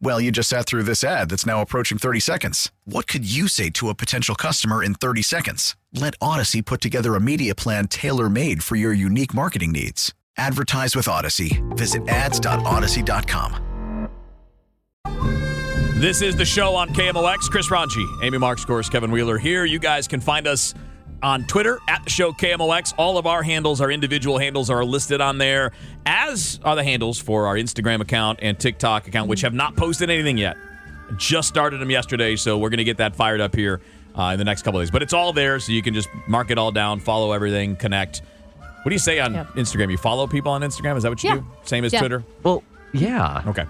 Well, you just sat through this ad that's now approaching 30 seconds. What could you say to a potential customer in 30 seconds? Let Audacy put together a media plan tailor made for your unique marketing needs. Advertise with Audacy. Visit ads.audacy.com. This is the show on KMOX. Chris Rongey, Amy Marxkors, course, Kevin Wheeler here. You guys can find us on Twitter at the show KMOX. All of our handles, our individual handles, are listed on there, as are the handles for our Instagram account and TikTok account, which have not posted anything yet. Just started them yesterday, so we're going to get that fired up here uh, in the next couple of days. But it's all there, so you can just mark it all down, follow everything, connect. What do you say on Yeah. Instagram? You follow people on Instagram? Is that what you Yeah. do? Same as Yeah. Twitter? Well, yeah. Okay.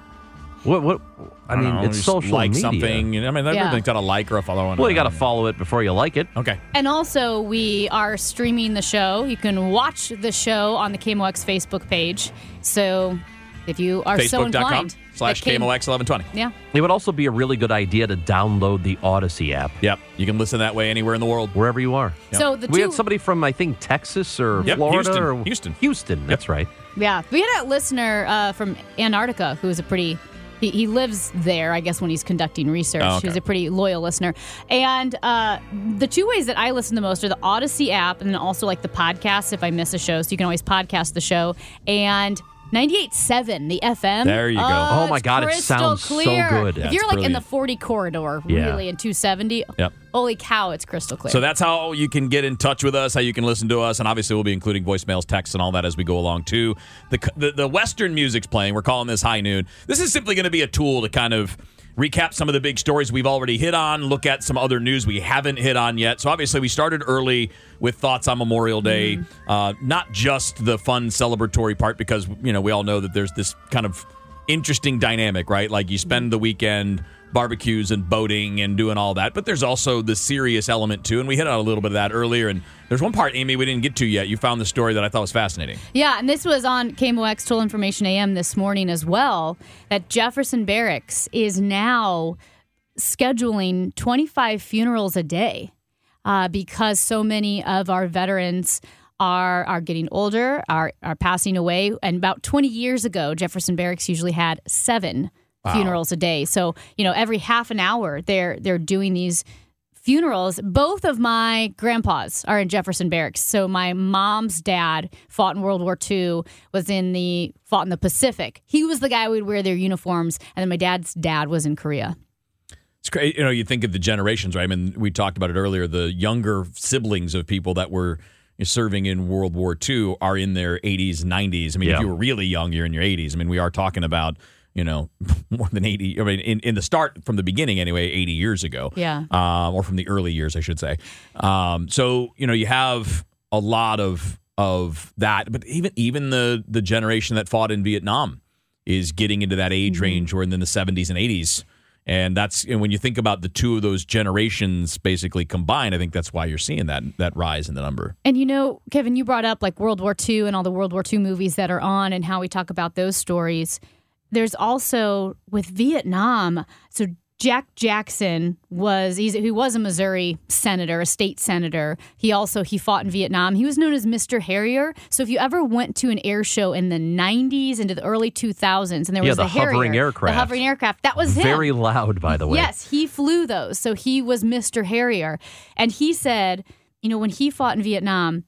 What? What? I, mean, know, it's just social like media. something. you know, I mean, Yeah. everything's got a like or a follow. on Well, it. you got to follow it before you like it. Okay. And also, we are streaming the show. You can watch the show on the KMOX Facebook page. So if you are so Facebook.com inclined. slash that K- KMOX 1120. Yeah. It would also be a really good idea to download the Audacy app Yep. You can listen that way anywhere in the world. wherever you are. So the we two, had somebody from I think Texas or Yep, Florida Houston. or Houston. Houston. That's right. yeah, we had a listener uh, from Antarctica who was a pretty. He, he lives there, I guess, when he's conducting research. Oh, okay. He's a pretty loyal listener. And uh, the two ways that I listen the most are the Audacy app and then also like the podcast if I miss a show. So you can always podcast the show. And 98.7, the FM. There you go. Oh, oh my God, it sounds so clear. good. If That's you're like in the 40 corridor, Yeah. really, in 270, Yep. holy cow, it's crystal clear. So that's how you can get in touch with us, how you can listen to us, and obviously we'll be including voicemails, texts, and all that as we go along too. The the, the Western music's playing. We're calling this High Noon. This is simply going to be a tool to kind of recap some of the big stories we've already hit on, look at some other news we haven't hit on yet. So obviously we started early with thoughts on Memorial Day, uh, not just the fun celebratory part, because you know we all know that there's this kind of interesting dynamic, right? Like you spend the weekend barbecues and boating and doing all that, but there's also the serious element too. And we hit on a little bit of that earlier. And there's one part, Amy, we didn't get to yet. You found the story that I thought was fascinating. Yeah, and this was on KMOX Total Information AM this morning as well. That Jefferson Barracks is now scheduling 25 funerals a day uh, because so many of our veterans are are getting older, are are passing away. And about 20 years ago, Jefferson Barracks usually had seven funerals a day. So you know, every half an hour, they're they're doing these funerals. Both of my grandpas are in Jefferson Barracks. So my mom's dad fought in World War II, was in the fought in the Pacific. He was the guy who would wear their uniforms, and then my dad's dad was in Korea. It's great. You know, you think of the generations, right? I mean, we talked about it earlier. The younger siblings of people that were serving in World War II are in their 80s, 90s. I mean, Yeah. if you were really young, you're in your 80s. I mean, we are talking about, you know, more than 80. I mean, in, in the start, from the beginning anyway, 80 years ago. Yeah. Um, or from the early years, I should say. Um, so, you know, you have a lot of of that, but even even the the generation that fought in Vietnam is getting into that age range or in the 70s and 80s. And that's and when you think about the two of those generations basically combined, I think that's why you're seeing that that rise in the number. And you know, Kevin, you brought up like World War II and all the World War II movies that are on and how we talk about those stories. There's also with Vietnam. So Jack Jackson was he's, he was a Missouri senator, a state senator. He also he fought in Vietnam. He was known as Mr. Harrier. So if you ever went to an air show in the 90s into the early 2000s, and there Yeah, was the hovering Harrier, aircraft. the hovering aircraft, that was him. Very loud, by the way. Yes, he flew those. So he was Mr. Harrier. And he said, you know, when he fought in Vietnam,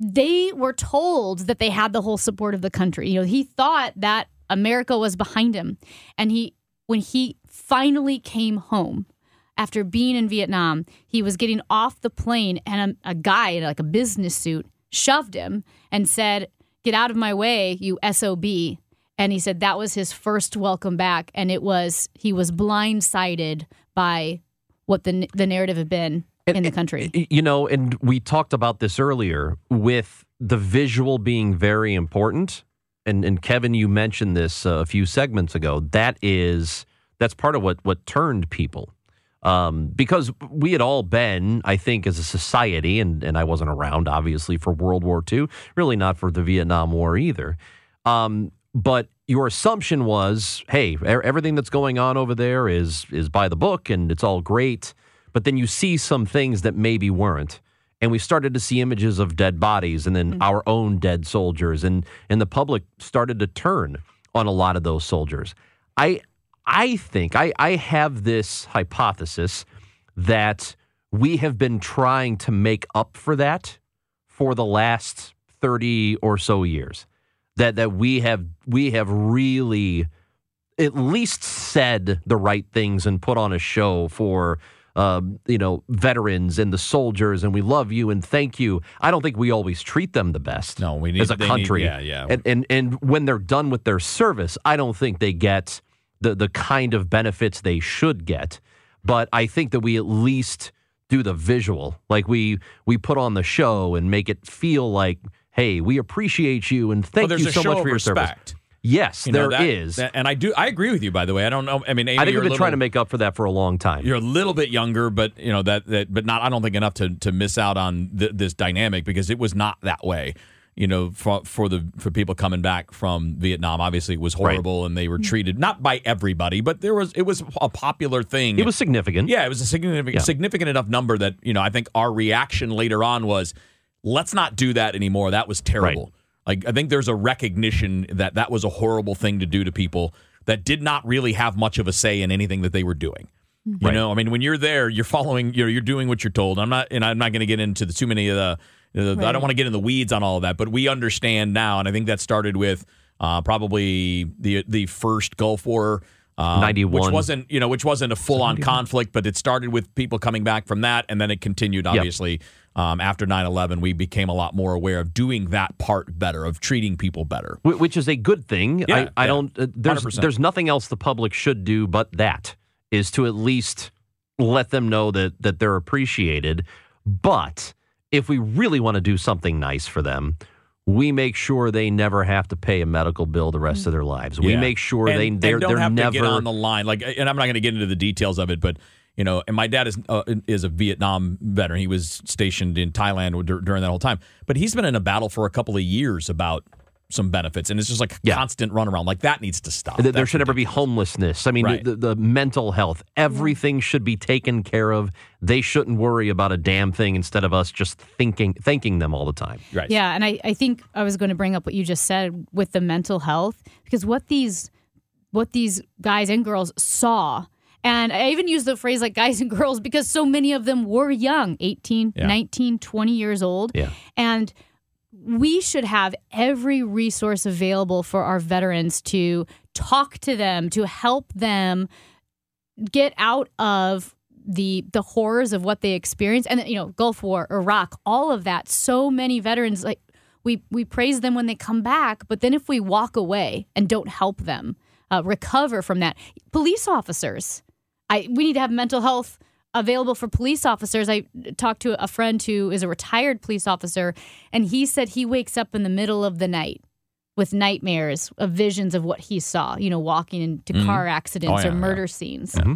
they were told that they had the whole support of the country. You know, he thought that America was behind him. And he when he finally came home after being in Vietnam, he was getting off the plane and a, a guy in like a business suit shoved him and said, "Get out of my way, you sob." And he said that was his first welcome back, and it was he was blindsided by what the the narrative had been in the country. You know, and we talked about this earlier with the visual being very important. And and Kevin, you mentioned this uh, a few segments ago. That is that's part of what what turned people. Um, because we had all been, I think, as a society, and, and I wasn't around, obviously, for World War II, really not for the Vietnam War either. Um, but your assumption was, hey, everything that's going on over there is is by the book and it's all great. But then you see some things that maybe weren't. And we started to see images of dead bodies and then mm. our own dead soldiers. And and the public started to turn on a lot of those soldiers. I I think I, I have this hypothesis that we have been trying to make up for that for the last 30 or so years. That that we have we have really at least said the right things and put on a show for um, you know veterans and the soldiers and we love you and thank you. I don't think we always treat them the best. No, we need- as a they need- country. yeah, yeah. And, and and when they're done with their service, I don't think they get the the kind of benefits they should get. But I think that we at least do the visual, like we we put on the show and make it feel like, hey, we appreciate you and thank well, you so much for your service. Yes, You there know, is. that- that- and I do. I agree with you. By the way, I don't know. I mean, Amy, I think we've a been trying to make up for that for a long time. You're a little bit younger, but you know that that, but not. I don't think enough to to miss out on th- this dynamic because it was not that way. You know, for for the for people coming back from Vietnam, obviously it was horrible, and they were treated not by everybody, but there was it was a popular thing. It was significant. Yeah, it was a significant, Yeah. significant enough number that you know I think our reaction later on was, let's not do that anymore. That was terrible. Like I think there's a recognition that that was a horrible thing to do to people that did not really have much of a say in anything that they were doing. You Right. know, I mean, when you're there, you're following, you're you're doing what you're told. I'm not, and I'm not going to get into the too many of the. the- I don't want to get in the weeds on all of that, but we understand now, and I think that started with uh, probably the the first Gulf War. Um, 91. which wasn't you know which wasn't a full on conflict, but it started with people coming back from that, and then it continued. Obviously, um, after 9-11, we became a lot more aware of doing that part better, of treating people better. Which is a good thing. Yeah, I, I yeah. don't. Uh, there's 100%. there's nothing else the public should do but that is to at least let them know that that they're appreciated. But if we really want to do something nice for them, we make sure they never have to pay a medical bill the rest of their lives. We Yeah. make sure and, they they're, don't they're have never to get on the line. Like, and I'm not going to get into the details of it, but you know, and my dad is uh, is a Vietnam veteran. He was stationed in Thailand during that whole time, but he's been in a battle for a couple of years about some benefits, and it's just like a Yeah. constant runaround. Like that needs to stop. There That's should never be homelessness. I mean, Right. the, the mental health, everything should be taken care of. They shouldn't worry about a damn thing instead of us just thinking, thanking them all the time. Right. Yeah, and I, I think I was going to bring up what you just said with the mental health because what these what these guys and girls saw and I even use the phrase like guys and girls because so many of them were young, 18, Yeah. 19, 20 years old. Yeah. And we should have every resource available for our veterans to talk to them, to help them get out of the the horrors of what they experienced and you know Gulf War, Iraq, all of that. So many veterans like we we praise them when they come back, but then if we walk away and don't help them uh, recover from that, police officers, I we need to have mental health available for police officers. I talked to a friend who is a retired police officer, and he said he wakes up in the middle of the night with nightmares of visions of what he saw, you know, walking into car accidents Oh, yeah, or yeah. murder scenes. Mm-hmm.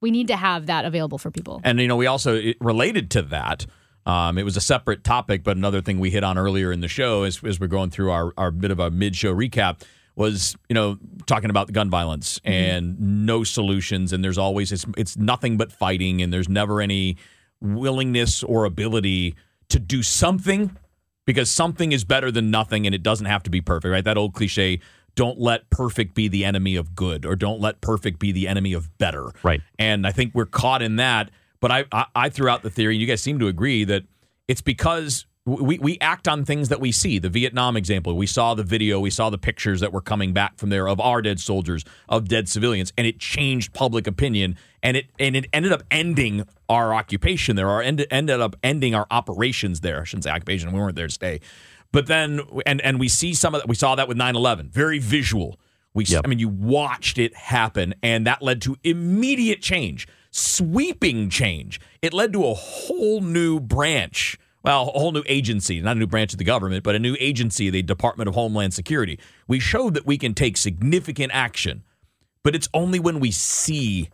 We need to have that available for people. And you know, we also it, related to that. Um, it was a separate topic, but another thing we hit on earlier in the show, as, as we're going through our, our bit of a mid-show recap, was you know talking about the gun violence mm-hmm. and no solutions, and there's always it's, it's nothing but fighting, and there's never any willingness or ability to do something because something is better than nothing, and it doesn't have to be perfect, right? That old cliche. Don't let perfect be the enemy of good, or don't let perfect be the enemy of better. Right. And I think we're caught in that. But I, I, I threw out the theory, and you guys seem to agree that it's because we, we act on things that we see. The Vietnam example, we saw the video, we saw the pictures that were coming back from there of our dead soldiers, of dead civilians, and it changed public opinion, and it and it ended up ending our occupation there, or ended ended up ending our operations there. I shouldn't say occupation; we weren't there to stay. But then, and and we see some of that. We saw that with 9-11. Very visual. We, Yep. I mean, you watched it happen, and that led to immediate change, sweeping change. It led to a whole new branch, well, a whole new agency, not a new branch of the government, but a new agency, the Department of Homeland Security. We showed that we can take significant action, but it's only when we see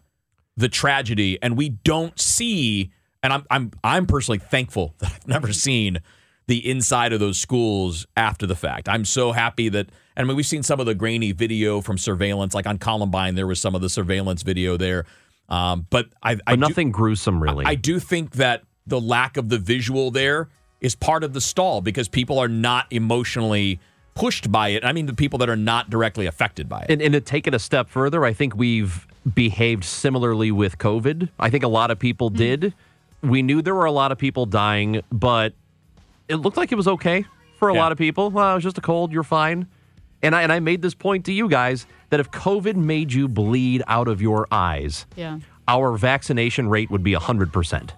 the tragedy and we don't see. And I'm I'm I'm personally thankful that I've never seen the inside of those schools after the fact. I'm so happy that, and I mean, we've seen some of the grainy video from surveillance, like on Columbine, there was some of the surveillance video there. Um, but I, I But do- nothing gruesome, really. I do think that the lack of the visual there is part of the stall because people are not emotionally pushed by it. I mean, the people that are not directly affected by it. And, and to take it a step further, I think we've behaved similarly with COVID. I think a lot of people hmm. did. We knew there were a lot of people dying, but it looked like it was okay for a Yeah. lot of people. Well, it was just a cold, you're fine. And I, and I made this point to you guys that if COVID made you bleed out of your eyes, Yeah. our vaccination rate would be 100%.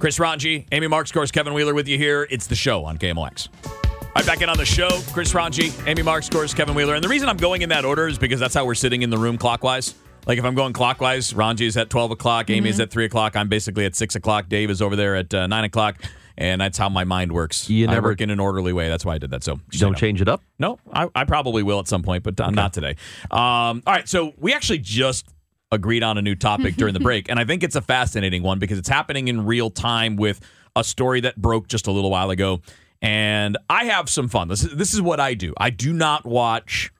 Chris Rongey, Amy Marxkors, of course, Kevin Wheeler with you here. It's the show on KMOX. All right, back in on the show. Chris Rongey, Amy Marxkors, of course, Kevin Wheeler. And the reason I'm going in that order is because that's how we're sitting in the room clockwise. Like if I'm going clockwise, Rongey is at 12 o'clock, Amy is at 3 o'clock, I'm basically at 6 o'clock, Dave is over there at uh, 9 o'clock. And that's how my mind works. You I never- work in an orderly way. That's why I did that. So Don't change it up. No, I, I probably will at some point, but uh, not today. Um, all right, so we actually just agreed on a new topic during the break, and I think it's a fascinating one because it's happening in real time with a story that broke just a little while ago, and I have some fun. This is, this is what I do. I do not watch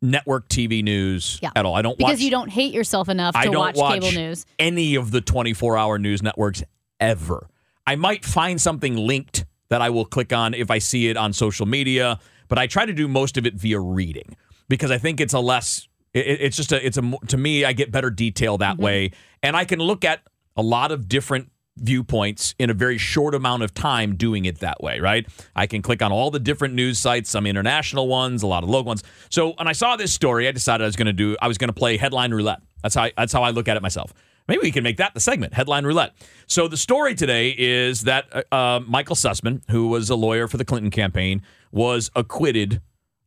network TV news Yeah. at all. I don't Because watch you don't hate yourself enough to watch, watch cable news. any of the 24 hour news networks ever. I might find something linked that I will click on if I see it on social media, but I try to do most of it via reading because I think it's a less. It, it's just a. It's a. To me, I get better detail that Mm-hmm. way, and I can look at a lot of different viewpoints in a very short amount of time doing it that way, right? I can click on all the different news sites, some international ones, a lot of local ones. So when I saw this story, I decided I was going to do I was going to play headline roulette. That's how I, that's how I look at it myself. Maybe we can make that the segment, headline roulette. So the story today is that uh, uh, Michael Sussmann, who was a lawyer for the Clinton campaign, was acquitted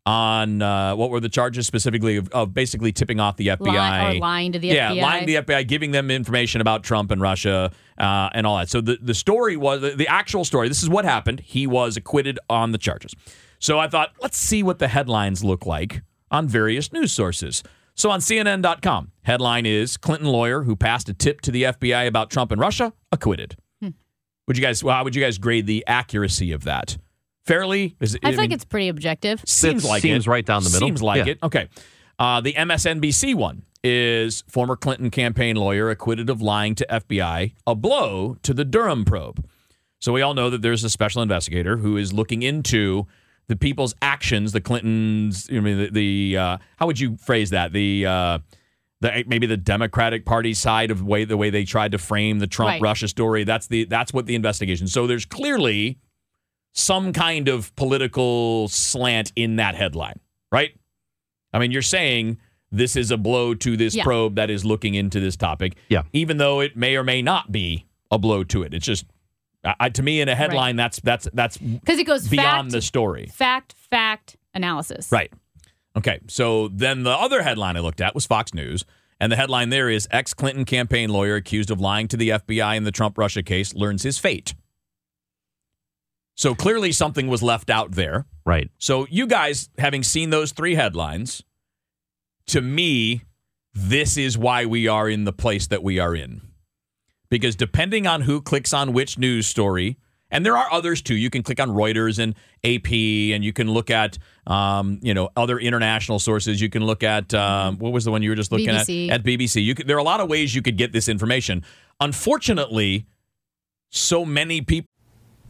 on uh, what were the charges specifically of, of basically tipping off the FBI Lie- lying to the yeah, FBI. lying to the FBI, giving them information about Trump and Russia uh, and all that. So the, the story was the, the actual story. This is what happened. He was acquitted on the charges. So I thought, let's see what the headlines look like on various news sources. So on CNN.com, headline is Clinton lawyer who passed a tip to the FBI about Trump and Russia acquitted. Hmm. Would you guys? Well, how would you guys grade the accuracy of that? Fairly? Is, I feel like it's pretty objective. Seems It like seems it. right down the middle. Seems like Yeah. it. Okay. Uh, the MSNBC one is former Clinton campaign lawyer acquitted of lying to FBI, a blow to the Durham probe. So we all know that there's a special investigator who is looking into the people's actions, the Clintons. I mean, the, the uh, how would you phrase that? The uh, the maybe the Democratic Party side of way the way they tried to frame the Trump Right. Russia story. That's the that's what the investigation. So there's clearly some kind of political slant in that headline, right? I mean, you're saying this is a blow to this Yeah. probe that is looking into this topic, Yeah. even though it may or may not be a blow to it. It's just, I, I- to me, in a headline, that's that's that's Because it goes beyond fact, the story, fact, fact, analysis. right? Okay, so then the other headline I looked at was Fox News, and the headline there is ex Clinton campaign lawyer accused of lying to the FBI in the Trump Russia case learns his fate. So clearly something was left out there. Right. So you guys, having seen those three headlines, to me, this is why we are in the place that we are in. Because depending on who clicks on which news story, and there are others too. You can click on Reuters and AP, and you can look at, um, you know, other international sources. You can look at um, what was the one you were just looking BBC. at at BBC. You could, there are a lot of ways you could get this information. Unfortunately, so many people.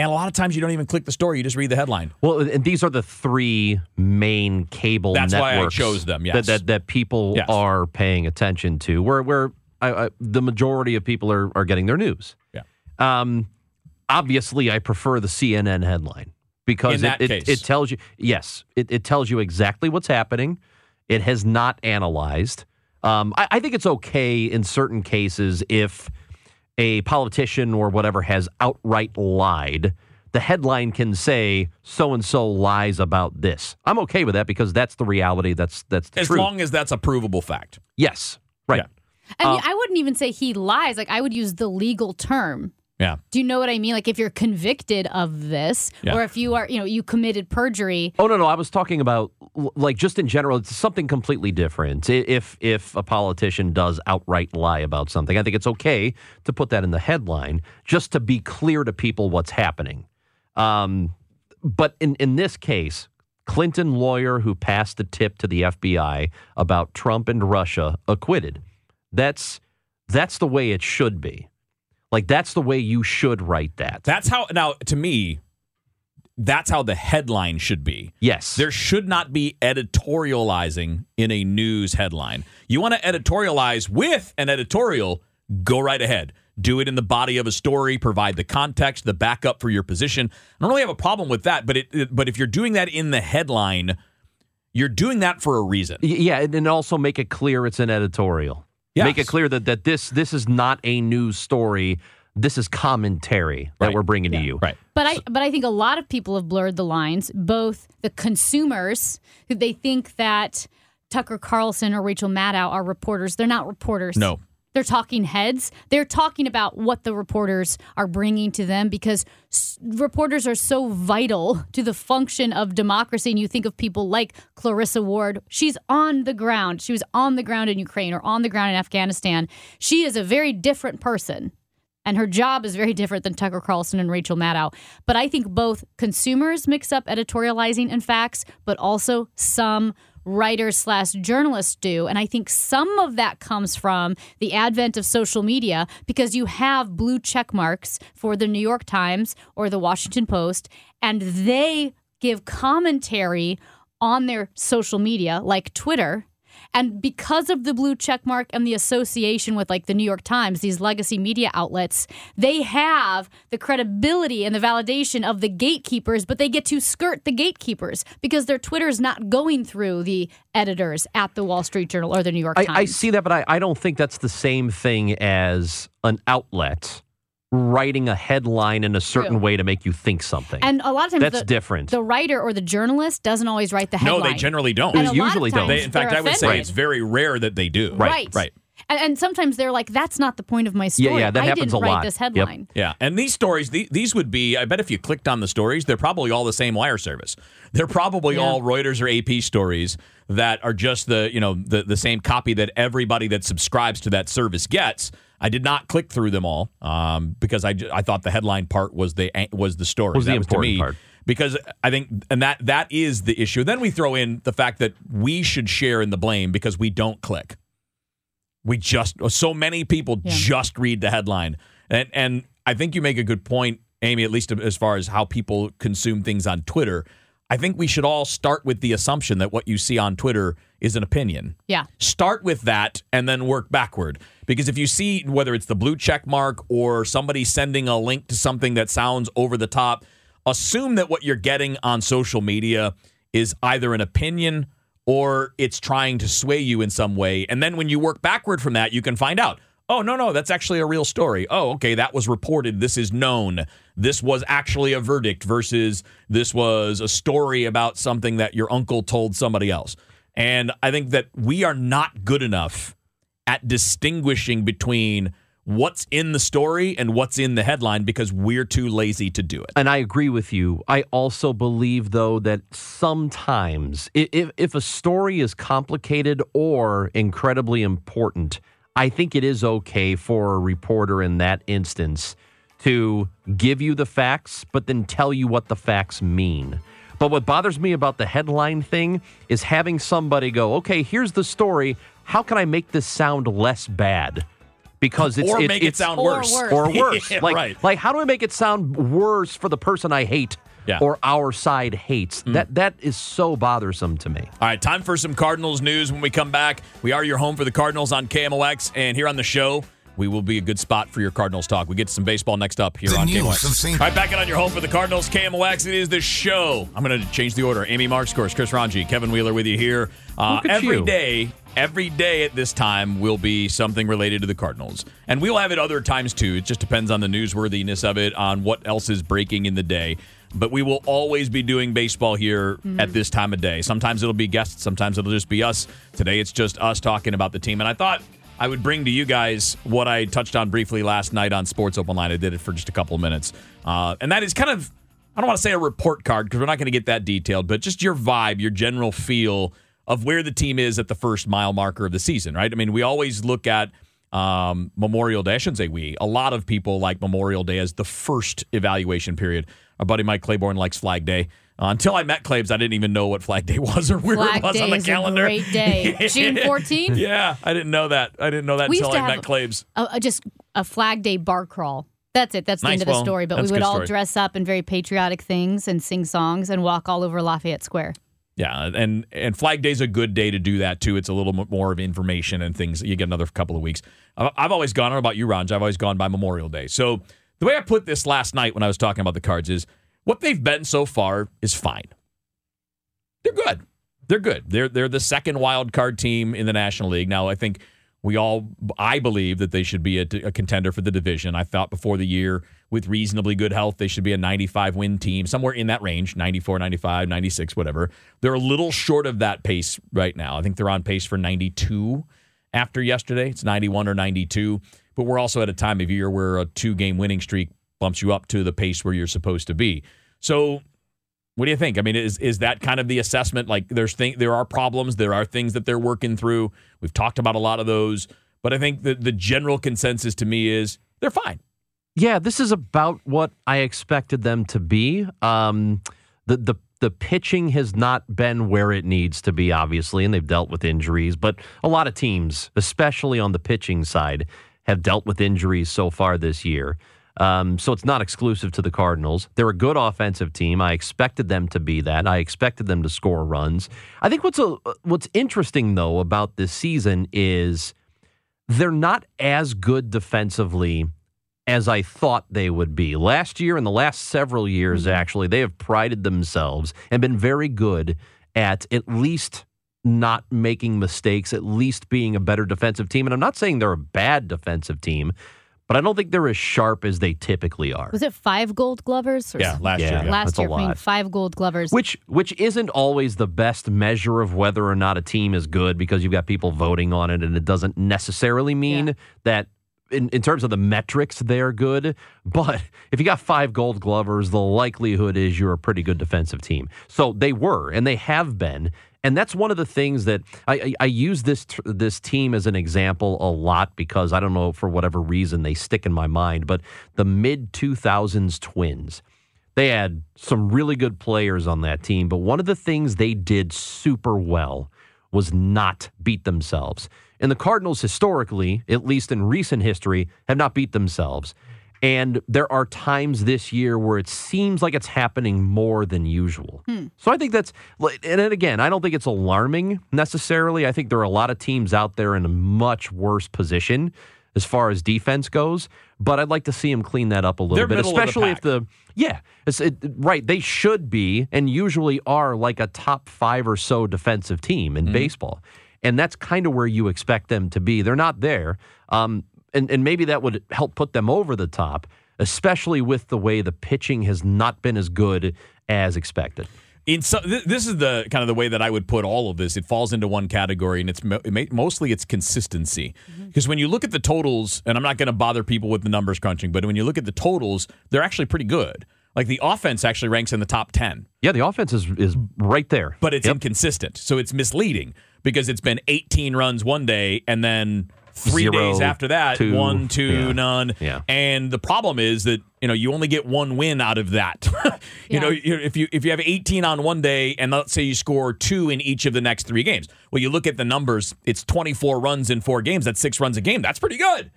And a lot of times you don't even click the story, you just read the headline. Well, and these are the three main cable That's why I networks chose them, that, yes. that that people Yes. are paying attention to. Where where I, I, the majority of people are are getting their news. Yeah. Um, obviously, I prefer the CNN headline because that it, it, it tells you yes, it, it tells you exactly what's happening. It has not analyzed. Um, I, I think it's okay in certain cases if a politician or whatever has outright lied. The headline can say so and so lies about this. I'm okay with that because that's the reality. That's that's the As truth. long as that's a provable fact. yes, right. Yeah. I Uh, mean, I wouldn't even say he lies. Like, I would use the legal term. Yeah. Do you know what I mean? Like, if you're convicted of this, Yeah. or if you are, you know, you committed perjury. Oh no, no, I was talking about like just in general. It's something completely different. If if a politician does outright lie about something, I think it's okay to put that in the headline just to be clear to people what's happening. Um, but in in this case, Clinton lawyer who passed the tip to the FBI about Trump and Russia acquitted. That's that's the way it should be. Like that's the way you should write that. That's how, now, to me, that's how the headline should be. yes. There should not be editorializing in a news headline. You want to editorialize with an editorial, go right ahead. Do it in the body of a story, provide the context, the backup for your position. I don't really have a problem with that, but it, it- but if you're doing that in the headline, you're doing that for a reason. Yeah, and and also make it clear it's an editorial. Make it clear that, that this this is not a news story. This is commentary that Right. we're bringing to you. Right. But I, but I think a lot of people have blurred the lines. Both the consumers, who they think that Tucker Carlson or Rachel Maddow are reporters. They're not reporters. No. They're talking heads. They're talking about what the reporters are bringing to them because s- reporters are so vital to the function of democracy. And you think of people like Clarissa Ward. She's on the ground. She was on the ground in Ukraine or on the ground in Afghanistan. She is a very different person. And her job is very different than Tucker Carlson and Rachel Maddow. But I think both consumers mix up editorializing and facts, but also some writers slash journalists do. And I think some of that comes from the advent of social media because you have blue check marks for the New York Times or the Washington Post, and they give commentary on their social media, like Twitter. And because of the blue check mark and the association with like the New York Times, these legacy media outlets, they have the credibility and the validation of the gatekeepers, but they get to skirt the gatekeepers because their Twitter is not going through the editors at the Wall Street Journal or the New York I, Times. I see that, but I, I don't think that's the same thing as an outlet writing a headline in a certain True. way to make you think something. And a lot of times That's the, different. The writer or the journalist doesn't always write the headline. No, they generally don't. And a lot of usually don't. They, in fact, they're I would say offended. it's very rare that they do. Right. Right. And, and sometimes they're like, "That's not the point of my story. yeah, yeah that I happens didn't a write lot. this Yep. headline." Yeah, and these stories, the, these would be. I bet if you clicked on the stories, they're probably all the same wire service. They're probably Yeah. all Reuters or AP stories that are just the you know the the same copy that everybody that subscribes to that service gets. I did not click through them all um, because I, I thought the headline part was the was the story. Was the that important to me, part. Because I think, and that that is the issue. Then we throw in the fact that we should share in the blame because we don't click. We just so many people Yeah. just read the headline, and and I think you make a good point, Amy. At least as far as how people consume things on Twitter, I think we should all start with the assumption that what you see on Twitter is an opinion. Yeah. Start with that and then work backward. Because if you see whether it's the blue check mark or somebody sending a link to something that sounds over the top, assume that what you're getting on social media is either an opinion or it's trying to sway you in some way. And then when you work backward from that, you can find out. Oh, no, no, that's actually a real story. Oh, okay, that was reported. This is known. This was actually a verdict versus this was a story about something that your uncle told somebody else. And I think that we are not good enough at distinguishing between what's in the story and what's in the headline because we're too lazy to do it. And I agree with you. I also believe, though, that sometimes if, if a story is complicated or incredibly important, I think it is okay for a reporter in that instance to give you the facts, but then tell you what the facts mean. But what bothers me about the headline thing is having somebody go, okay, here's the story. How can I make this sound less bad? Because it's or it's, make it sound Or worse. worse. or worse. Yeah, like, right. like how do I make it sound worse for the person I hate Yeah. or our side hates? That that is so bothersome to me. All right, time for some Cardinals news when we come back. We are your home for the Cardinals on KMOX, and here on the show, we will be a good spot for your Cardinals talk. We get to some baseball next up here The on news KMOX. of St. All right, back in on your home for the Cardinals, KMOX. It is the show. I'm going to change the order. Amy Marxkors, of course, Chris Rongey, Kevin Wheeler with you here. Uh, Look at every you. day, every day at this time will be something related to the Cardinals. And we'll have it other times too. It just depends on the newsworthiness of it, on what else is breaking in the day. But we will always be doing baseball here at this time of day. Sometimes it'll be guests, sometimes it'll just be us. Today it's just us talking about the team. And I thought I would bring to you guys what I touched on briefly last night on Sports Open Line. I did it for just a couple of minutes. Uh, and that is kind of, I don't want to say a report card because we're not going to get that detailed, but just your vibe, your general feel of where the team is at the first mile marker of the season, right? I mean, we always look at um, Memorial Day. I shouldn't say we. A lot of people like Memorial Day as the first evaluation period. Our buddy Mike Claiborne likes Flag Day. Uh, until I met Claibs, I didn't even know what Flag Day was or where Flag it was Day on the is calendar. a great day. June 14th. yeah, I didn't know that. I didn't know that We until I met a, a- just a Flag Day bar crawl. That's it. That's the Nice. end of the Well, story. But we would all story. dress up in very patriotic things and sing songs and walk all over Lafayette Square. Yeah, and and Flag Day's a good day to do that too. It's a little more of information and things. You get another couple of weeks. I've always gone. I about you, Ron. I've always gone by Memorial Day. So the way I put this last night when I was talking about the cards is what they've been so far is fine. They're good. They're good. They're they're the second wild card team in the National League. Now I think we all I believe that they should be a, a contender for the division. I thought before the year with reasonably good health they should be a 95 win team, somewhere in that range, 94, 95, 96, whatever. They're a little short of that pace right now. I think they're on pace for 92 after yesterday. It's 91 or 92, but we're also at a time of year where a two game winning streak bumps you up to the pace where you're supposed to be. So what do you think? I mean, is is that kind of the assessment? Like, there's there are problems, there are things that they're working through. We've talked about a lot of those, but I think the the general consensus to me is they're fine. Yeah, this is about what I expected them to be. Um, the the the pitching has not been where it needs to be, obviously, and they've dealt with injuries. But a lot of teams, especially on the pitching side, have dealt with injuries so far this year. Um, so it's not exclusive to the Cardinals. They're a good offensive team. I expected them to be that. I expected them to score runs. I think what's a, what's interesting though about this season is they're not as good defensively as I thought they would be. Last year and the last several years, actually, they have prided themselves and been very good at at least not making mistakes, at least being a better defensive team. And I'm not saying they're a bad defensive team, but I don't think they're as sharp as they typically are. Was it five gold glovers? Or Yeah, last Yeah. year. yeah. last that's year, I mean, lot. five gold glovers. Which which isn't always the best measure of whether or not a team is good because you've got people voting on it and it doesn't necessarily mean Yeah. that in, in terms of the metrics they're good. But if you got five gold glovers, the likelihood is you're a pretty good defensive team. So they were and they have been. And that's one of the things that I, I, I use this this team as an example a lot because I don't know for whatever reason they stick in my mind. But the mid 2000s Twins, they had some really good players on that team, but one of the things they did super well was not beat themselves. And the Cardinals, historically, at least in recent history, have not beat themselves. And there are times this year where it seems like it's happening more than usual. So I think that's, and again, I don't think it's alarming necessarily. I think there are a lot of teams out there in a much worse position as far as defense goes. But I'd like to see them clean that up a little They're bit, middle of the especially if the yeah, it's, it, right. They should be and usually are like a top five or so defensive team Mm-hmm. in baseball, and that's kind of where you expect them to be. They're not there, um, and and maybe that would help put them over the top, especially with the way the pitching has not been as good as expected. in so, th- this is the kind of the way that I would put all of this. It falls into one category, and it's mo- it may, mostly it's consistency. Mm-hmm. Because when you look at the totals, and I'm not going to bother people with the numbers crunching, but when you look at the totals, they're actually pretty good. Like the offense actually ranks in the top ten, Yeah, the offense is is right there, but it's Yep. inconsistent, so it's misleading because it's been 18 runs one day and then. Three Zero, days after that, two, one, two, yeah. none. Yeah. And the problem is that you know you only get one win out of that. you Yeah. know, if you if you have 18 on one day and let's say you score two in each of the next three games, well, you look at the numbers. It's 24 runs in four games. That's six runs a game. That's pretty good.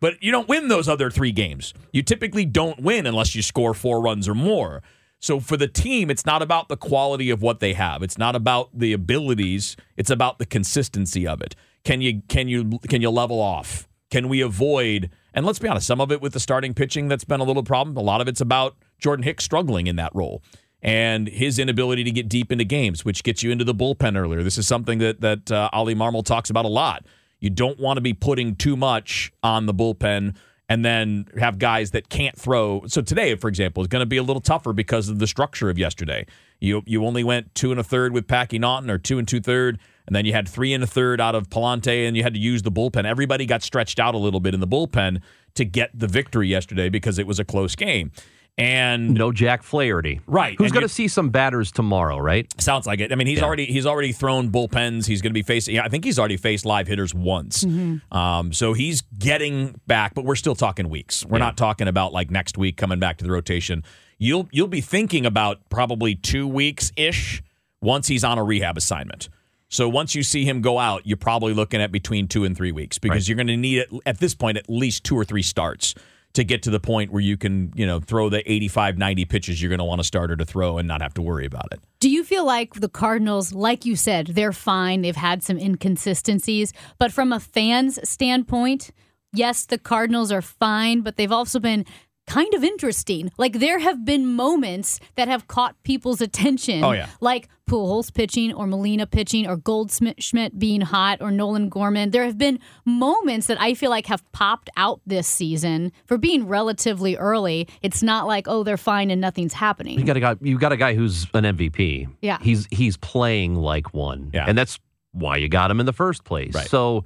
But you don't win those other three games. You typically don't win unless you score four runs or more. So for the team, it's not about the quality of what they have. It's not about the abilities. It's about the consistency of it. Can you can you can you level off? Can we avoid? And let's be honest, some of it with the starting pitching that's been a little problem. A lot of it's about Jordan Hicks struggling in that role and his inability to get deep into games, which gets you into the bullpen earlier. This is something that that uh, Oli Marmol talks about a lot. You don't want to be putting too much on the bullpen and then have guys that can't throw. So today, for example, is going to be a little tougher because of the structure of yesterday. You you only went two and a third with Packy Naughton or two and two third, and then you had three and a third out of Pallante, and you had to use the bullpen. Everybody got stretched out a little bit in the bullpen to get the victory yesterday because it was a close game. And no Jack Flaherty, Right, Who's going to see some batters tomorrow, right? Sounds like it. I mean, he's Yeah. already he's already thrown bullpens. He's going to be facing. Yeah, I think he's already faced live hitters once. Um, so he's getting back, but we're still talking weeks. We're not talking about like next week coming back to the rotation. You'll you'll be thinking about probably two weeks ish once he's on a rehab assignment. So once you see him go out, you're probably looking at between two and three weeks because you're going to need at, at this point at least two or three starts to get to the point where you can you know throw the 85 90 pitches you're going to want a starter to throw and not have to worry about it Do you feel like the Cardinals, like you said, they're fine? They've had some inconsistencies, but from a fan's standpoint, yes, the Cardinals are fine, but they've also been kind of interesting. Like there have been moments that have caught people's attention. Oh, yeah. Like Pujols pitching or Molina pitching or Goldschmidt Schmidt being hot or Nolan Gorman. There have been moments that I feel like have popped out this season for being relatively early. It's not like, oh, they're fine and nothing's happening. You got a guy. You got a guy who's an MVP. Yeah. he's he's playing like one. Yeah. and that's why you got him in the first place. Right. So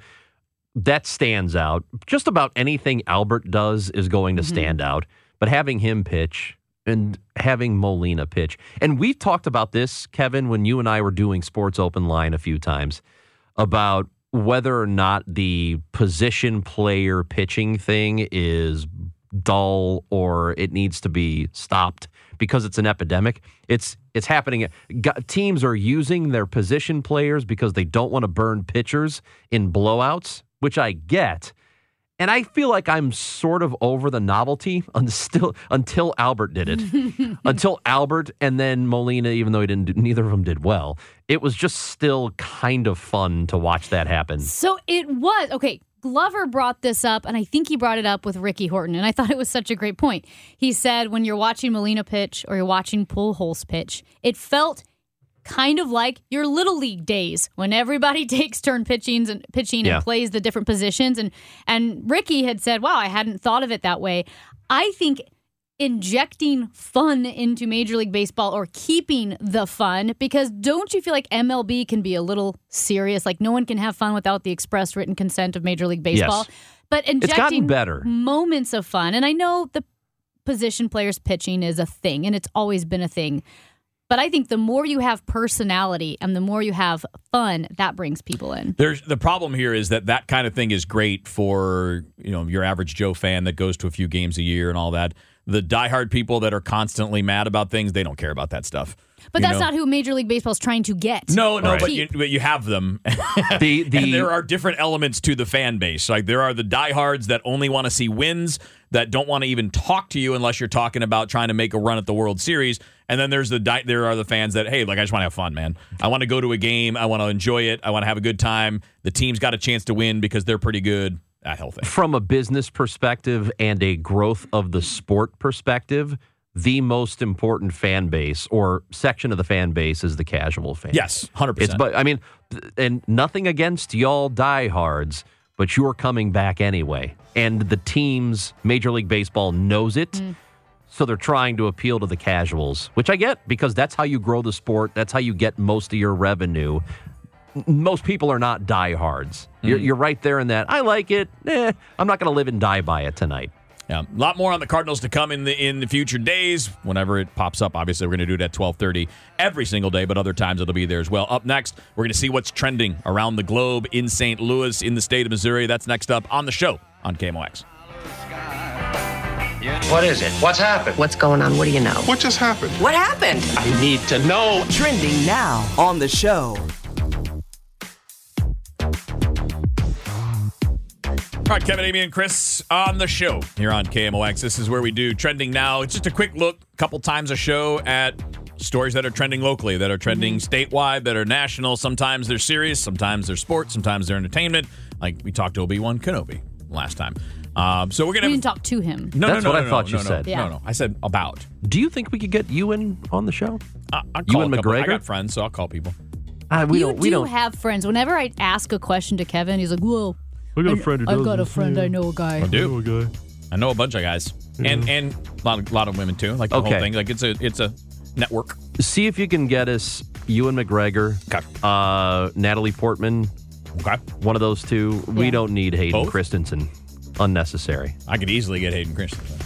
that stands out. Just about anything Albert does is going to mm-hmm. stand out. But having him pitch and having Molina pitch, and we've talked about this, Kevin, when you and I were doing Sports Open Line a few times about whether or not the position player pitching thing is dull or it needs to be stopped because it's an epidemic. It's it's happening. Teams are using their position players because they don't want to burn pitchers in blowouts, which I get. And I feel like I'm sort of over the novelty until until Albert did it. until Albert and then Molina, even though he didn't, do, neither of them did well. It was just still kind of fun to watch that happen. So it was okay. Glover brought this up, and I think he brought it up with Ricky Horton, and I thought it was such a great point. He said when you're watching Molina pitch or you're watching Pujols pitch, it felt kind of like your little league days when everybody takes turn pitching and pitching Yeah. and plays the different positions and and Ricky had said, "Wow, I hadn't thought of it that way." I think injecting fun into Major League Baseball or keeping the fun because don't you feel like MLB can be a little serious? Like no one can have fun without the express written consent of Major League Baseball. Yes. But injecting better. moments of fun, and I know the position players pitching is a thing, and it's always been a thing. But I think the more you have personality and the more you have fun, that brings people in. There's the problem here is that that kind of thing is great for you know your average Joe fan that goes to a few games a year and all that. The diehard people that are constantly mad about things, they don't care about that stuff. But that's know? not who Major League Baseball is trying to get. No, no, or but you, but you have them. The the and there are different elements to the fan base. Like there are the diehards that only want to see wins, that don't want to even talk to you unless you're talking about trying to make a run at the World Series. And then there's the di- there are the fans that hey, like I just want to have fun, man. I want to go to a game. I want to enjoy it. I want to have a good time. The team's got a chance to win because they're pretty good. That whole thing. from a business perspective and a growth of the sport perspective, the most important fan base or section of the fan base is the casual fan. Yes, hundred It's percent. but I mean, and nothing against y'all diehards, but you're coming back anyway. And the teams, Major League Baseball knows it. So they're trying to appeal to the casuals, which I get because that's how you grow the sport. That's how you get most of your revenue. Most people are not diehards. You're, you're right there in that. I like it. Eh, I'm not going to live and die by it tonight. Yeah, a lot more on the Cardinals to come in the in the future days. Whenever it pops up, obviously we're going to do it at twelve thirty every single day, but other times it'll be there as well. Up next, we're going to see what's trending around the globe in St. Louis, in the state of Missouri. That's next up on the show on KMOX. What is it? What's happened? What's going on? What do you know? What just happened? What happened? I need to know. Trending now on the show. All right, Kevin, Amy, and Chris on the show here on KMOX. This is where we do trending now. It's just a quick look, a couple times a show at stories that are trending locally, that are trending statewide, that are national. Sometimes they're serious, sometimes they're sports, sometimes they're entertainment. Like we talked to Obi Wan Kenobi last time. Um, so we're gonna. didn't talk to him. no, That's no, no, what no, I thought no, you no, said. No, Yeah. no, no. I said about. Do you think we could get Ewan on the show? I, I'll You call and a couple- I got friends, so I'll call people. Uh, we you don't. do We don't. have friends. Whenever I ask a question to Kevin, he's like, "Whoa, We got a I- friend who I've does got a this, friend. yeah. I know a guy." I do. I know a bunch of guys, and and a lot of, lot of women too. Like the Okay. whole thing. Like it's a it's a network. See if you can get us Ewan McGregor, Okay. uh, Natalie Portman, Okay. one of those two. We Yeah. don't need Hayden Both? Christensen. Unnecessary. I could easily get Hayden Christensen.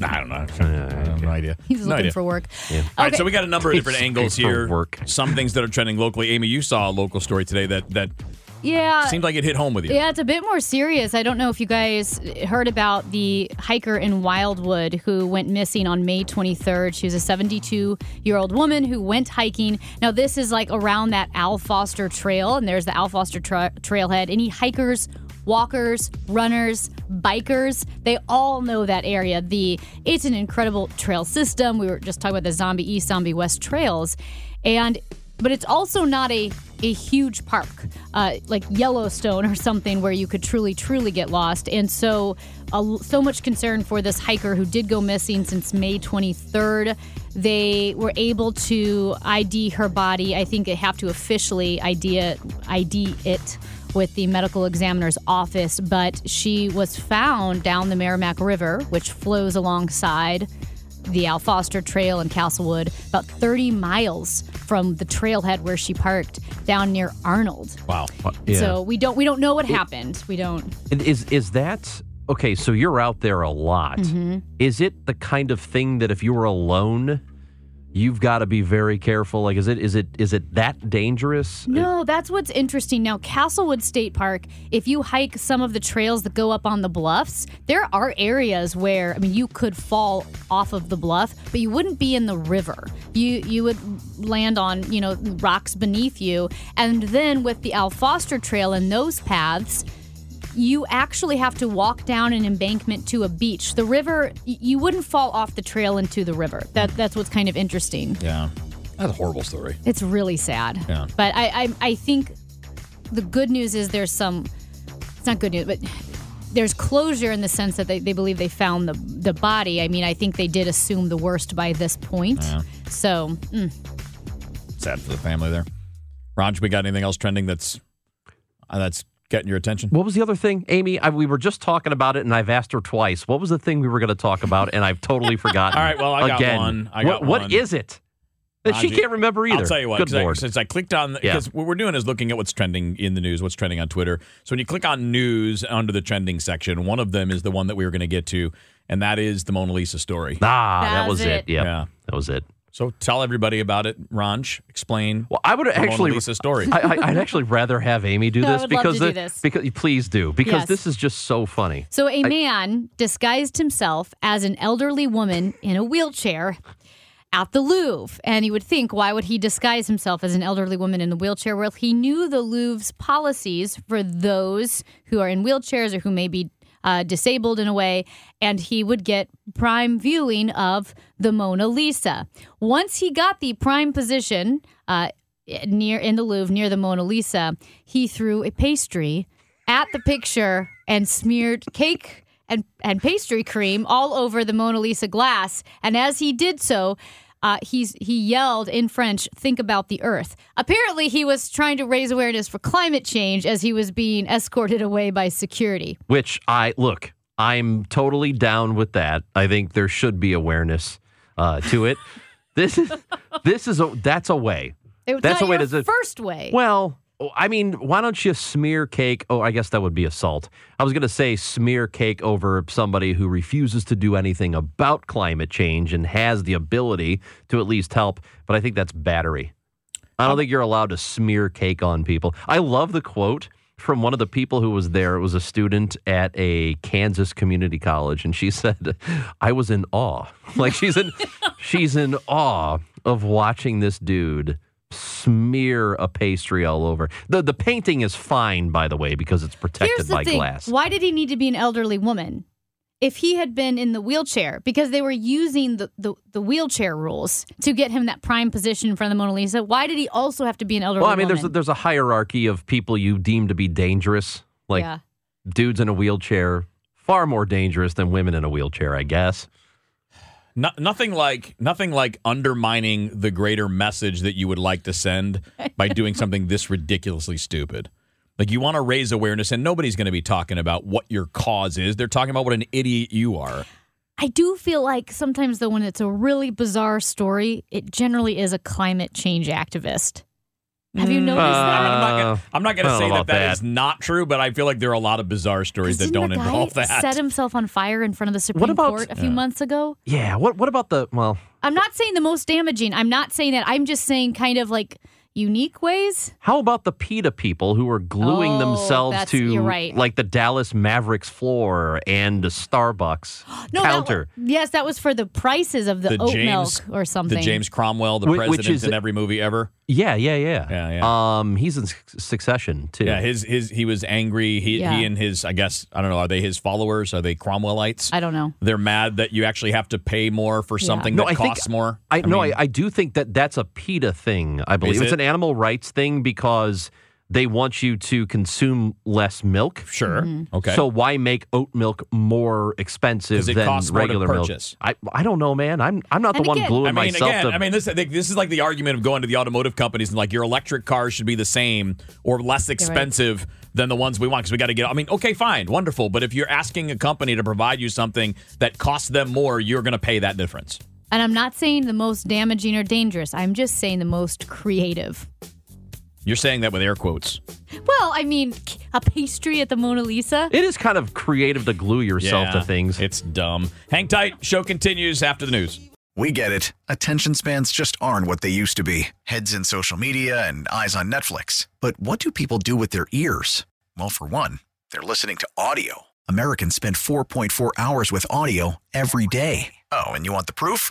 Nah, I don't know. I have no idea. He's no looking idea. for work. All right, Okay. so we got a number of different He's angles looking for here. work. Some things that are trending locally. Amy, you saw a local story today that that Yeah. seemed like it hit home with you. Yeah, it's a bit more serious. I don't know if you guys heard about the hiker in Wildwood who went missing on May 23rd. She was a 72 year old woman who went hiking. Now, this is like around that Al Foster Trail, and there's the Al Foster tra- Trailhead. Any hikers, walkers, runners, bikers, they all know that area. The It's an incredible trail system. We were just talking about the Zombie East, Zombie West trails. And but it's also not a a huge park uh, like Yellowstone or something where you could truly truly get lost. And so so much concern for this hiker who did go missing since May 23rd. They were able to ID her body. I think they have to officially ID it, ID it with the medical examiner's office, but she was found down the Meramec River, which flows alongside the Al Foster Trail in Castlewood, about 30 miles from the trailhead where she parked down near Arnold. Wow. Yeah. So we don't we don't know what happened. We don't. Is is that okay? So you're out there a lot. Mm-hmm. Is it the kind of thing that if you were alone, you've got to be very careful? Like, is it is it is it that dangerous? No, that's what's interesting. Now, Castlewood State Park, if you hike some of the trails that go up on the bluffs, there are areas where I mean you could fall off of the bluff, but you wouldn't be in the river. You you would land on, you know, rocks beneath you. And then with the Al Foster Trail and those paths, you actually have to walk down an embankment to a beach. The river, you wouldn't fall off the trail into the river. That that's what's kind of interesting. Yeah. That's a horrible story. It's really sad. Yeah. But I, I I think the good news is there's some it's not good news, but there's closure in the sense that they, they believe they found the the body. I mean, I think they did assume the worst by this point. Yeah. So mm, Sad for the family there. Raj, we got anything else trending that's uh, that's getting your attention? What was the other thing, Amy? I, we were just talking about it, and I've asked her twice. What was the thing we were going to talk about, and I've totally forgotten. All right, well, I got Again. one. I got what one. is it? That she can't remember either. I'll tell you what. Good 'cause I- lord. since I clicked on, Yeah. because what we're doing is looking at what's trending in the news, what's trending on Twitter. So when you click on news under the trending section, one of them is the one that we were going to get to, and that is the Mona Lisa story. ah, that, That was was it. it. Yep, Yeah. that was it. So tell everybody about it, Ranj. Explain. Well, I would the actually Mona Lisa story. I, I, I'd actually rather have Amy do I this would love because to do this. because please do because Yes. this is just so funny. So, a man disguised himself as an elderly woman in a wheelchair at the Louvre. And you would think, why would he disguise himself as an elderly woman in the wheelchair? Well, he knew the Louvre's policies for those who are in wheelchairs or who may be uh, disabled in a way, and he would get prime viewing of the Mona Lisa. Once he got the prime position, uh, near in the Louvre near the Mona Lisa, he threw a pastry at the picture and smeared cake and, and pastry cream all over the Mona Lisa glass. And as he did so, uh, he's he yelled in French, "Think about the Earth." Apparently, he was trying to raise awareness for climate change as he was being escorted away by security. Which I look, I'm totally down with that. I think there should be awareness uh, to it. this is this is a that's a way. It That's a way to- first way. Well, Oh, I mean, why don't you smear cake? Oh, I guess that would be assault. I was going to say smear cake over somebody who refuses to do anything about climate change and has the ability to at least help, but I think that's battery. I don't um, think you're allowed to smear cake on people. I love the quote from one of the people who was there. It was a student at a Kansas community college, and she said, "I was in awe. Like she's in, she's in awe of watching this dude smear a pastry all over. the The painting is fine, by the way, because it's protected by thing: glass. why did he need to be an elderly woman? If he had been in the wheelchair, because they were using the, the, the wheelchair rules to get him that prime position in front of the Mona Lisa, why did he also have to be an elderly Well, I mean, there's a, there's a hierarchy of people you deem to be dangerous, like yeah. dudes in a wheelchair, far more dangerous than women in a wheelchair, I guess. No, nothing like nothing like undermining the greater message that you would like to send by doing something this ridiculously stupid. Like you want to raise awareness, and nobody's going to be talking about what your cause is. They're talking about what an idiot you are. I do feel like sometimes, though, when it's a really bizarre story, it generally is a climate change activist. Have you noticed Uh, that? I'm not gonna, I'm not going to don't say know that about that that. is not true, but I feel like there are a lot of bizarre stories that Didn't don't the guy involve that. Set himself on fire in front of the Supreme about- Court a few months ago. Yeah. What What about the well? I'm not saying the most damaging. I'm not saying that. I'm just saying kind of like unique ways. How about the PETA people who are gluing Oh, themselves to right. like the Dallas Mavericks floor and the Starbucks No, that counter? wa- yes, that was for the prices of the, the oat James milk or something. The James Cromwell, the Wh- which president is- in every movie ever. yeah, yeah, yeah, Yeah, yeah. Um, he's in Succession too. Yeah, his his he was angry. He Yeah. he and his I guess I don't know. Are they his followers? Are they Cromwellites? I don't know. They're mad that you actually have to pay more for Yeah. something No, that I think- costs more. I no, mean, I, I do think that that's a PETA thing. I believe Is it's an animal rights thing because they want you to consume less milk. sure. Mm-hmm. Okay. So why make oat milk more expensive it than costs more to regular milk? I I don't know, man. I'm I'm not And the one again- gluing I mean, myself again, to. I mean, this this is like the argument of going to the automotive companies and like your electric cars should be the same or less expensive than the ones we want because we got to get. I mean, okay, fine, wonderful, but if you're asking a company to provide you something that costs them more, you're going to pay that difference. And I'm not saying the most damaging or dangerous. I'm just saying the most creative. You're saying that with air quotes. Well, I mean, a pastry at the Mona Lisa. it is kind of creative to glue yourself Yeah, to things. It's dumb. Hang tight. Show continues after the news. We get it. Attention spans just aren't what they used to be heads in social media and eyes on Netflix. But what do people do with their ears? Well, for one, they're listening to audio. Americans spend 4.4 hours with audio every day. Oh, and you want the proof?